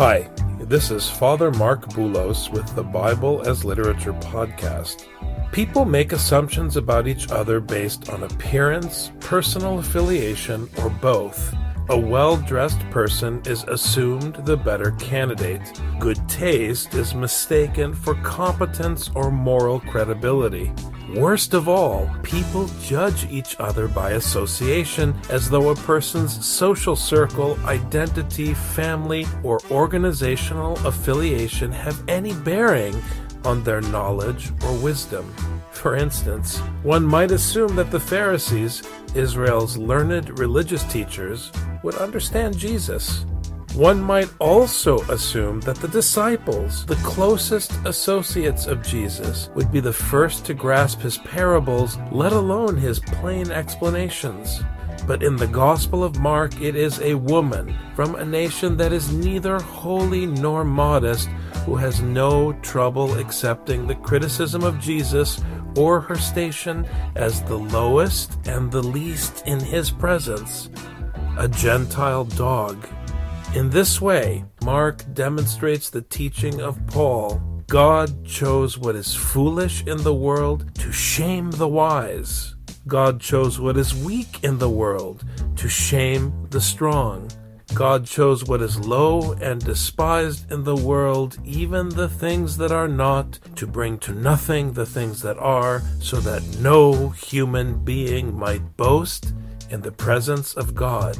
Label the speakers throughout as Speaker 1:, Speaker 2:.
Speaker 1: Hi, this is Father Mark Boulos with the Bible as Literature podcast. People make assumptions about each other based on appearance, personal affiliation, or both. A well dressed person is assumed the better candidate. Good taste is mistaken for competence or moral credibility. Worst of all, people judge each other by association as though a person's social circle, identity, family, or organizational affiliation have any bearing on their knowledge or wisdom. For instance, one might assume that the Pharisees, Israel's learned religious teachers, would understand Jesus. One might also assume that the disciples, the closest associates of Jesus, would be the first to grasp his parables, let alone his plain explanations. But in the Gospel of Mark, it is a woman from a nation that is neither holy nor modest who has no trouble accepting the criticism of Jesus or her station as the lowest and the least in his presence a Gentile dog. In this way, Mark demonstrates the teaching of Paul. God chose what is foolish in the world to shame the wise. God chose what is weak in the world to shame the strong. God chose what is low and despised in the world, even the things that are not, to bring to nothing the things that are, so that no human being might boast in the presence of God.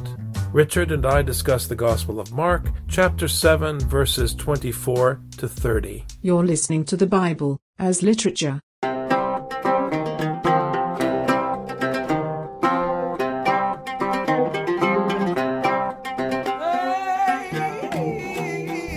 Speaker 1: Richard and I discuss the Gospel of Mark, chapter 7, verses 24 to 30.
Speaker 2: You're listening to the Bible as literature.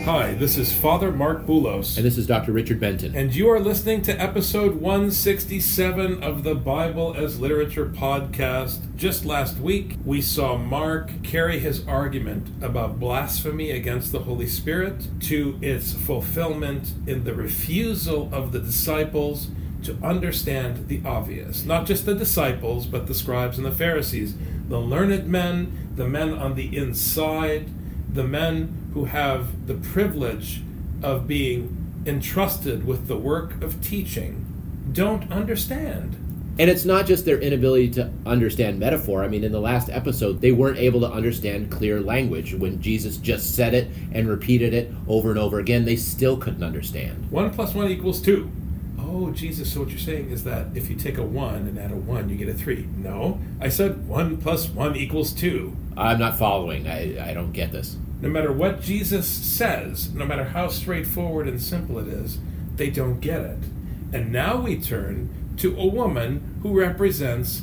Speaker 1: Hi, this is Father Mark Boulos.
Speaker 3: And this is Dr. Richard Benton.
Speaker 1: And you are listening to episode 167 of the Bible as Literature podcast. Just last week, we saw Mark carry his argument about blasphemy against the Holy Spirit to its fulfillment in the refusal of the disciples to understand the obvious. Not just the disciples, but the scribes and the Pharisees, the learned men, the men on the inside, the men who have the privilege of being entrusted with the work of teaching don't understand.
Speaker 3: And it's not just their inability to understand metaphor. I mean, in the last episode, they weren't able to understand clear language. When Jesus just said it and repeated it over and over again, they still couldn't understand.
Speaker 1: One plus one equals two. Oh, Jesus, so what you're saying is that if you take a one and add a one, you get a three. No, I said one plus one equals two.
Speaker 3: I'm not following. I, I don't get this.
Speaker 1: No matter what Jesus says, no matter how straightforward and simple it is, they don't get it. And now we turn to a woman who represents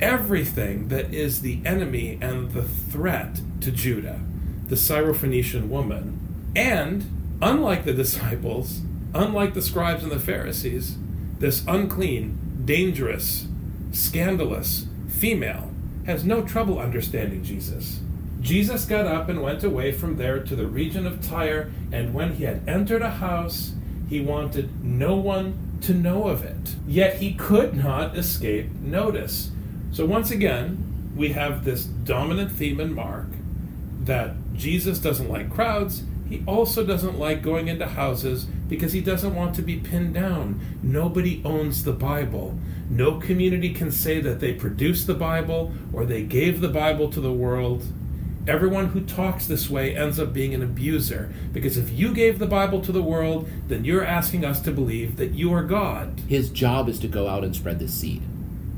Speaker 1: everything that is the enemy and the threat to Judah, the Syrophoenician woman. And, unlike the disciples, unlike the scribes and the Pharisees, this unclean, dangerous, scandalous female has no trouble understanding Jesus. Jesus got up and went away from there to the region of Tyre, and when he had entered a house, he wanted no one to know of it. Yet he could not escape notice. So, once again, we have this dominant theme in Mark that Jesus doesn't like crowds. He also doesn't like going into houses because he doesn't want to be pinned down. Nobody owns the Bible. No community can say that they produced the Bible or they gave the Bible to the world. Everyone who talks this way ends up being an abuser. Because if you gave the Bible to the world, then you're asking us to believe that you are God.
Speaker 3: His job is to go out and spread the seed.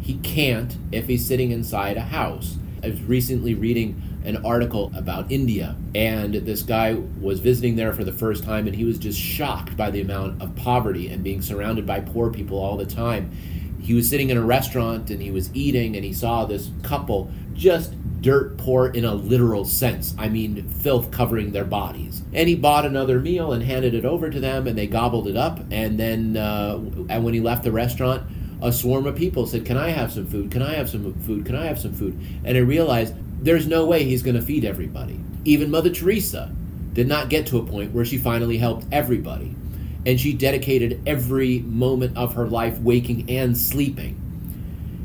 Speaker 3: He can't if he's sitting inside a house. I was recently reading an article about India, and this guy was visiting there for the first time, and he was just shocked by the amount of poverty and being surrounded by poor people all the time he was sitting in a restaurant and he was eating and he saw this couple just dirt poor in a literal sense. I mean, filth covering their bodies. And he bought another meal and handed it over to them, and they gobbled it up. And then, uh, and when he left the restaurant, a swarm of people said, "Can I have some food? Can I have some food? Can I have some food?" And I realized there's no way he's going to feed everybody. Even Mother Teresa did not get to a point where she finally helped everybody. And she dedicated every moment of her life, waking and sleeping.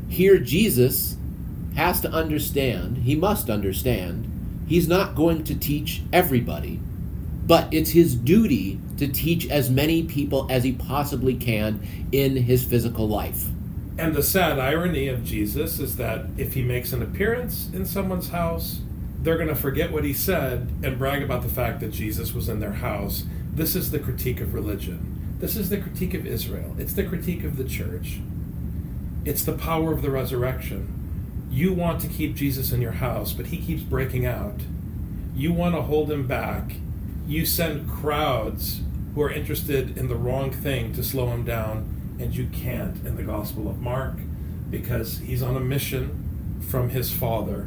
Speaker 3: Here, Jesus has to understand, he must understand, he's not going to teach everybody, but it's his duty to teach as many people as he possibly can in his physical life.
Speaker 1: And the sad irony of Jesus is that if he makes an appearance in someone's house, they're going to forget what he said and brag about the fact that Jesus was in their house. This is the critique of religion. This is the critique of Israel. It's the critique of the church. It's the power of the resurrection. You want to keep Jesus in your house, but he keeps breaking out. You want to hold him back. You send crowds who are interested in the wrong thing to slow him down, and you can't in the Gospel of Mark because he's on a mission from his Father.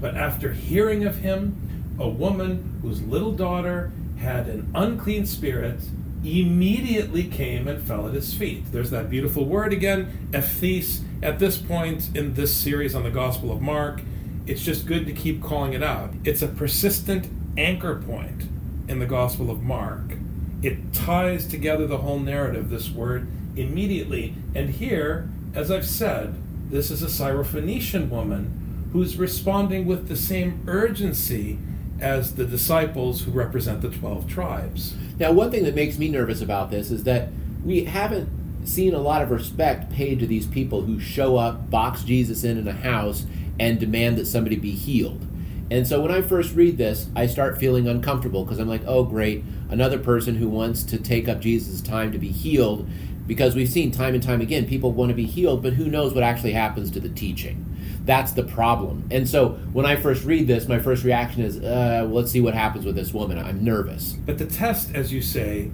Speaker 1: But after hearing of him, a woman whose little daughter had an unclean spirit immediately came and fell at his feet. There's that beautiful word again, ephes. At this point in this series on the Gospel of Mark, it's just good to keep calling it out. It's a persistent anchor point in the Gospel of Mark. It ties together the whole narrative, this word, immediately. And here, as I've said, this is a Syrophoenician woman who's responding with the same urgency as the disciples who represent the 12 tribes.
Speaker 3: Now, one thing that makes me nervous about this is that we haven't seen a lot of respect paid to these people who show up, box Jesus in in a house, and demand that somebody be healed. And so when I first read this, I start feeling uncomfortable because I'm like, oh, great, another person who wants to take up Jesus' time to be healed. Because we've seen time and time again, people want to be healed, but who knows what actually happens to the teaching. That's the problem. And so when I first read this, my first reaction is, uh, let's see what happens with this woman. I'm nervous.
Speaker 1: But the test, as you say,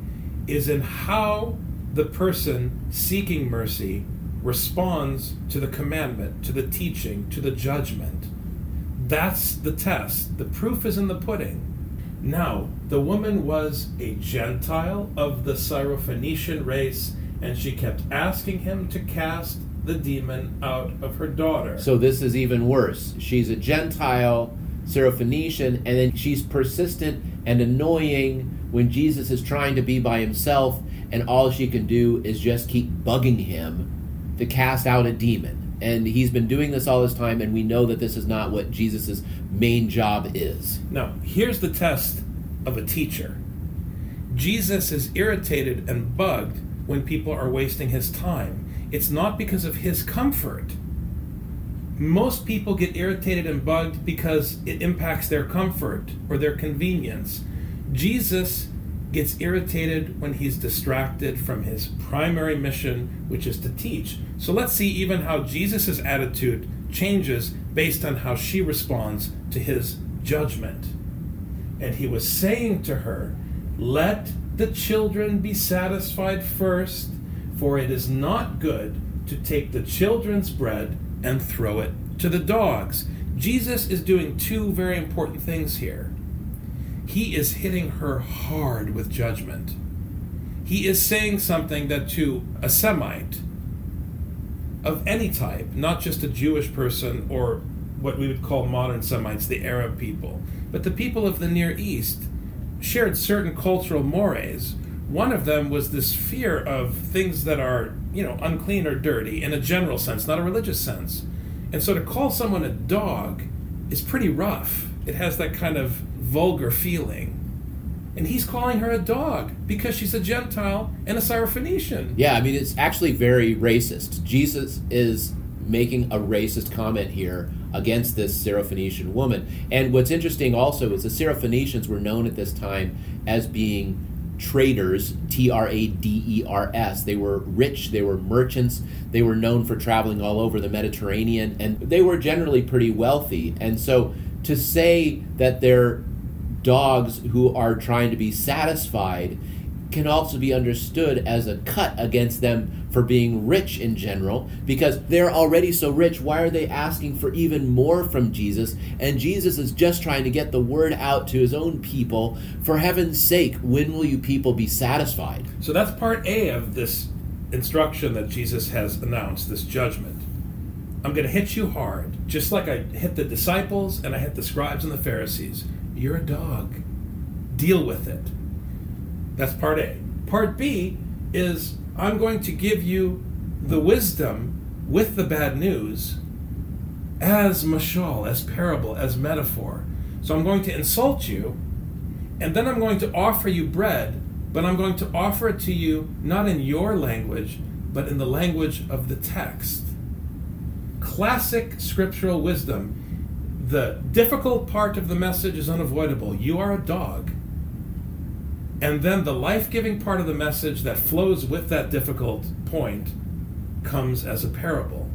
Speaker 1: is in how the person seeking mercy responds to the commandment, to the teaching, to the judgment. That's the test. The proof is in the pudding. Now, the woman was a Gentile of the Syrophoenician race, and she kept asking him to cast the demon out of her daughter.
Speaker 3: So this is even worse. She's a Gentile, Syrophoenician, and then she's persistent and annoying when Jesus is trying to be by himself, and all she can do is just keep bugging him to cast out a demon. And he's been doing this all this time, and we know that this is not what Jesus' main job is.
Speaker 1: Now, here's the test of a teacher Jesus is irritated and bugged when people are wasting his time it's not because of his comfort. Most people get irritated and bugged because it impacts their comfort or their convenience. Jesus gets irritated when he's distracted from his primary mission, which is to teach. So let's see even how Jesus' attitude changes based on how she responds to his judgment. And he was saying to her, Let the children be satisfied first for it is not good to take the children's bread and throw it to the dogs. Jesus is doing two very important things here. He is hitting her hard with judgment. He is saying something that to a Semite of any type, not just a Jewish person or what we would call modern Semites, the Arab people, but the people of the Near East, shared certain cultural mores one of them was this fear of things that are, you know, unclean or dirty in a general sense, not a religious sense. And so to call someone a dog is pretty rough. It has that kind of vulgar feeling. And he's calling her a dog because she's a Gentile and a Syrophoenician.
Speaker 3: Yeah, I mean, it's actually very racist. Jesus is making a racist comment here against this Syrophoenician woman. And what's interesting also is the Syrophoenicians were known at this time as being traders, T R A D E R S. They were rich, they were merchants, they were known for traveling all over the Mediterranean, and they were generally pretty wealthy. And so to say that they're dogs who are trying to be satisfied can also be understood as a cut against them for being rich in general because they're already so rich. Why are they asking for even more from Jesus? And Jesus is just trying to get the word out to his own people. For heaven's sake, when will you people be satisfied?
Speaker 1: So that's part A of this instruction that Jesus has announced, this judgment. I'm going to hit you hard, just like I hit the disciples and I hit the scribes and the Pharisees. You're a dog. Deal with it. That's part A. Part B is I'm going to give you the wisdom with the bad news as mashal, as parable, as metaphor. So I'm going to insult you, and then I'm going to offer you bread, but I'm going to offer it to you not in your language, but in the language of the text. Classic scriptural wisdom. The difficult part of the message is unavoidable. You are a dog. And then the life giving part of the message that flows with that difficult point comes as a parable.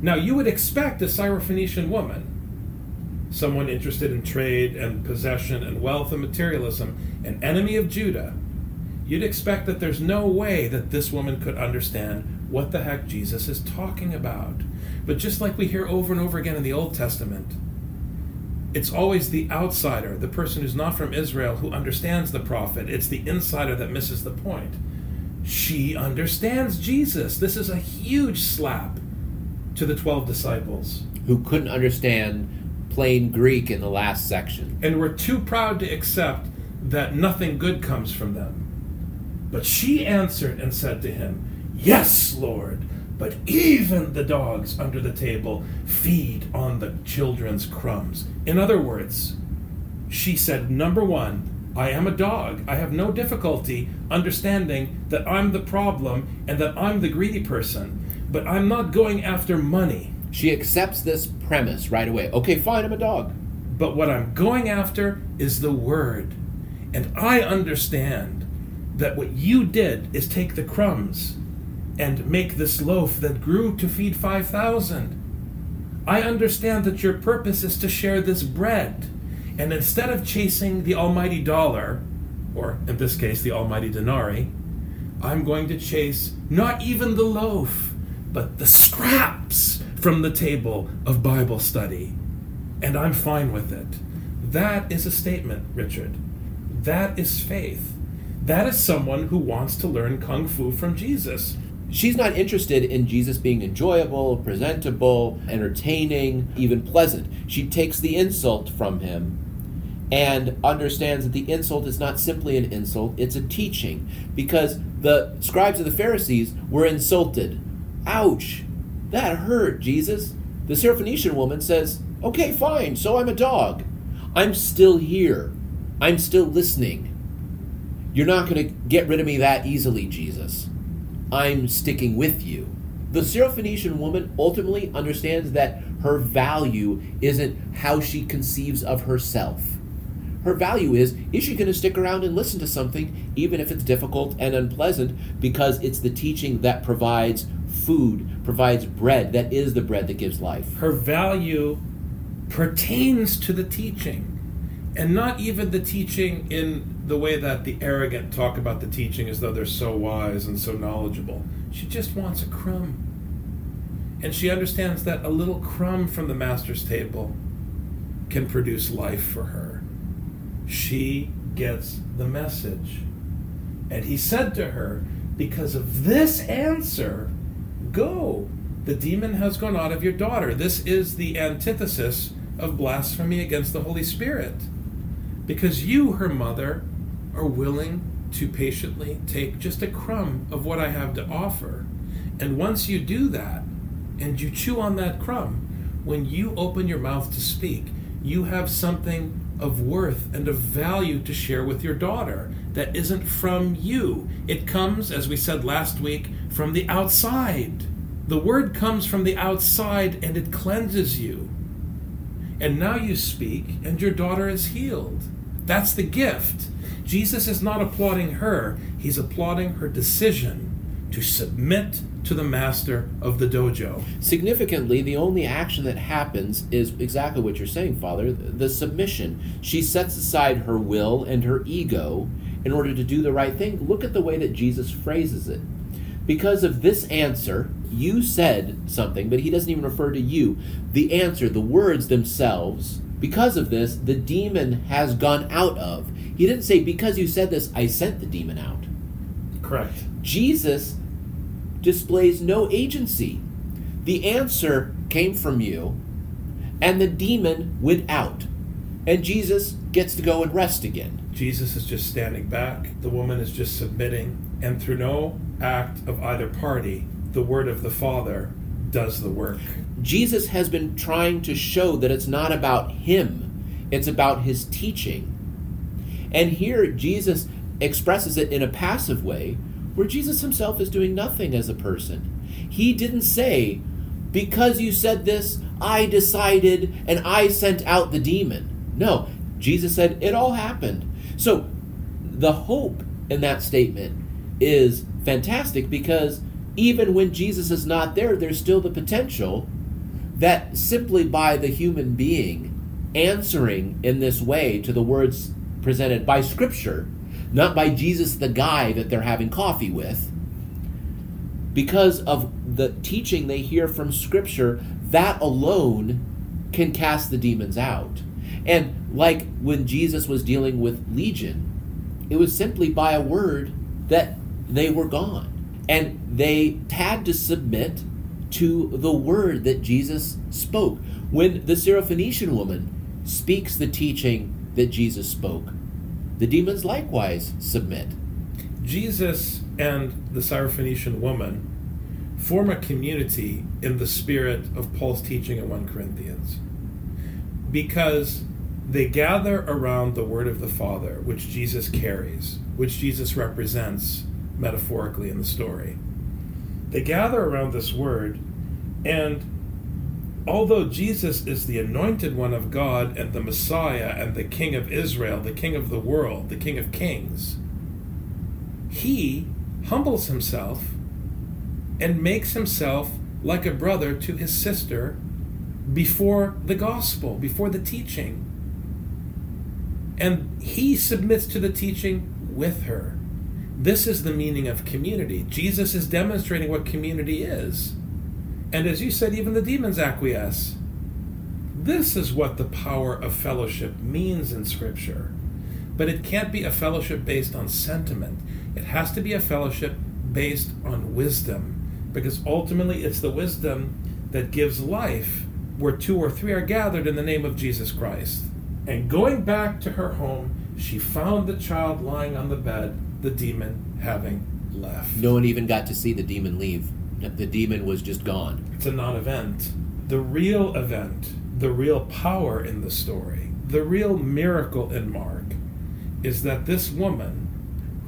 Speaker 1: Now, you would expect a Syrophoenician woman, someone interested in trade and possession and wealth and materialism, an enemy of Judah, you'd expect that there's no way that this woman could understand what the heck Jesus is talking about. But just like we hear over and over again in the Old Testament, it's always the outsider, the person who's not from Israel, who understands the prophet. It's the insider that misses the point. She understands Jesus. This is a huge slap to the 12 disciples.
Speaker 3: Who couldn't understand plain Greek in the last section.
Speaker 1: And were too proud to accept that nothing good comes from them. But she answered and said to him, Yes, Lord but even the dogs under the table feed on the children's crumbs. In other words, she said, number one, I am a dog. I have no difficulty understanding that I'm the problem and that I'm the greedy person, but I'm not going after money.
Speaker 3: She accepts this premise right away. Okay, fine, I'm a dog.
Speaker 1: But what I'm going after is the word. And I understand that what you did is take the crumbs and make this loaf that grew to feed 5,000. I understand that your purpose is to share this bread. And instead of chasing the almighty dollar, or in this case, the almighty denarii, I'm going to chase not even the loaf, but the scraps from the table of Bible study. And I'm fine with it. That is a statement, Richard. That is faith. That is someone who wants to learn Kung Fu from Jesus
Speaker 3: she's not interested in Jesus being enjoyable, presentable, entertaining, even pleasant. She takes the insult from him and understands that the insult is not simply an insult, it's a teaching. Because the scribes of the Pharisees were insulted. Ouch! That hurt, Jesus. The Syrophoenician woman says, Okay, fine, so I'm a dog. I'm still here. I'm still listening. You're not going to get rid of me that easily, Jesus. I'm sticking with you. The Syrophoenician woman ultimately understands that her value isn't how she conceives of herself. Her value is is she going to stick around and listen to something, even if it's difficult and unpleasant, because it's the teaching that provides food, provides bread, that is the bread that gives life.
Speaker 1: Her value pertains to the teaching, and not even the teaching in the way that the arrogant talk about the teaching as though they're so wise and so knowledgeable. She just wants a crumb. And she understands that a little crumb from the master's table can produce life for her. She gets the message. And he said to her, Because of this answer, go. The demon has gone out of your daughter. This is the antithesis of blasphemy against the Holy Spirit. Because you, her mother, are willing to patiently take just a crumb of what I have to offer. And once you do that, and you chew on that crumb, when you open your mouth to speak, you have something of worth and of value to share with your daughter that isn't from you. It comes, as we said last week, from the outside. The word comes from the outside and it cleanses you. And now you speak, and your daughter is healed. That's the gift. Jesus is not applauding her, he's applauding her decision to submit to the master of the dojo.
Speaker 3: Significantly, the only action that happens is exactly what you're saying, Father the submission. She sets aside her will and her ego in order to do the right thing, look at the way that Jesus phrases it. Because of this answer, you said something, but he doesn't even refer to you. The answer, the words themselves, because of this, the demon has gone out of. He didn't say, Because you said this, I sent the demon out.
Speaker 1: Correct.
Speaker 3: Jesus displays no agency. The answer came from you, and the demon went out. And Jesus gets to go and rest again.
Speaker 1: Jesus is just standing back, the woman is just submitting, and through no act of either party, the word of the Father does the work.
Speaker 3: Jesus has been trying to show that it's not about him, it's about his teaching. And here Jesus expresses it in a passive way where Jesus himself is doing nothing as a person. He didn't say, Because you said this, I decided and I sent out the demon. No, Jesus said, It all happened. So the hope in that statement is fantastic because even when Jesus is not there, there's still the potential that simply by the human being answering in this way to the words presented by Scripture, not by Jesus the guy that they're having coffee with, because of the teaching they hear from Scripture, that alone can cast the demons out. And like when Jesus was dealing with Legion, it was simply by a word that they were gone. And they had to submit to the word that Jesus spoke. When the Syrophoenician woman speaks the teaching that Jesus spoke, the demons likewise submit.
Speaker 1: Jesus and the Syrophoenician woman form a community in the spirit of Paul's teaching in 1 Corinthians because they gather around the word of the Father, which Jesus carries, which Jesus represents metaphorically in the story. They gather around this word, and although Jesus is the anointed one of God and the Messiah and the King of Israel, the King of the world, the King of kings, he humbles himself and makes himself like a brother to his sister before the gospel, before the teaching. And he submits to the teaching with her. This is the meaning of community. Jesus is demonstrating what community is. And as you said, even the demons acquiesce. This is what the power of fellowship means in Scripture. But it can't be a fellowship based on sentiment, it has to be a fellowship based on wisdom. Because ultimately, it's the wisdom that gives life where two or three are gathered in the name of Jesus Christ. And going back to her home, she found the child lying on the bed, the demon having left.
Speaker 3: No one even got to see the demon leave. The demon was just gone.
Speaker 1: It's a non event. The real event, the real power in the story, the real miracle in Mark is that this woman,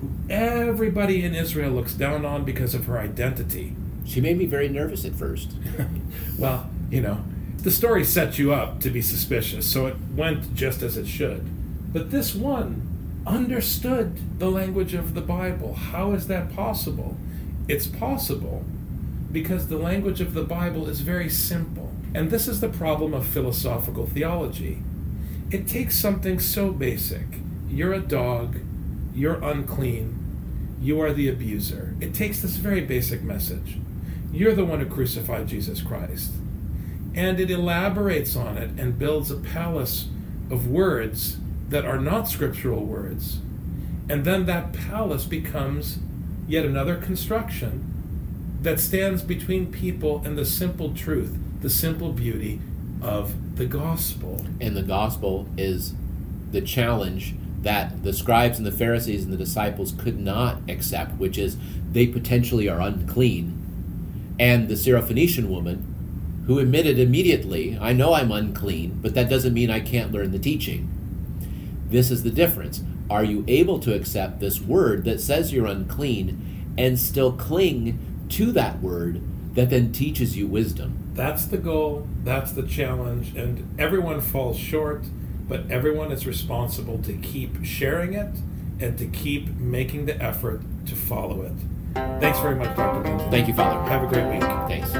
Speaker 1: who everybody in Israel looks down on because of her identity,
Speaker 3: She made me very nervous at first.
Speaker 1: well, you know, the story sets you up to be suspicious, so it went just as it should. But this one understood the language of the Bible. How is that possible? It's possible because the language of the Bible is very simple. And this is the problem of philosophical theology. It takes something so basic. You're a dog, you're unclean, you are the abuser. It takes this very basic message. You're the one who crucified Jesus Christ. And it elaborates on it and builds a palace of words that are not scriptural words. And then that palace becomes yet another construction that stands between people and the simple truth, the simple beauty of the gospel.
Speaker 3: And the gospel is the challenge that the scribes and the Pharisees and the disciples could not accept, which is they potentially are unclean. And the Syrophoenician woman, who admitted immediately, I know I'm unclean, but that doesn't mean I can't learn the teaching. This is the difference. Are you able to accept this word that says you're unclean and still cling to that word that then teaches you wisdom?
Speaker 1: That's the goal, that's the challenge, and everyone falls short, but everyone is responsible to keep sharing it and to keep making the effort to follow it. Thanks very much, Dr. Benjamin.
Speaker 3: Thank you, Father.
Speaker 1: Have a great week.
Speaker 3: Thanks.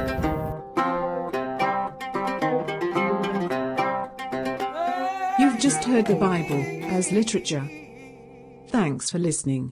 Speaker 2: You've just heard the Bible as literature. Thanks for listening.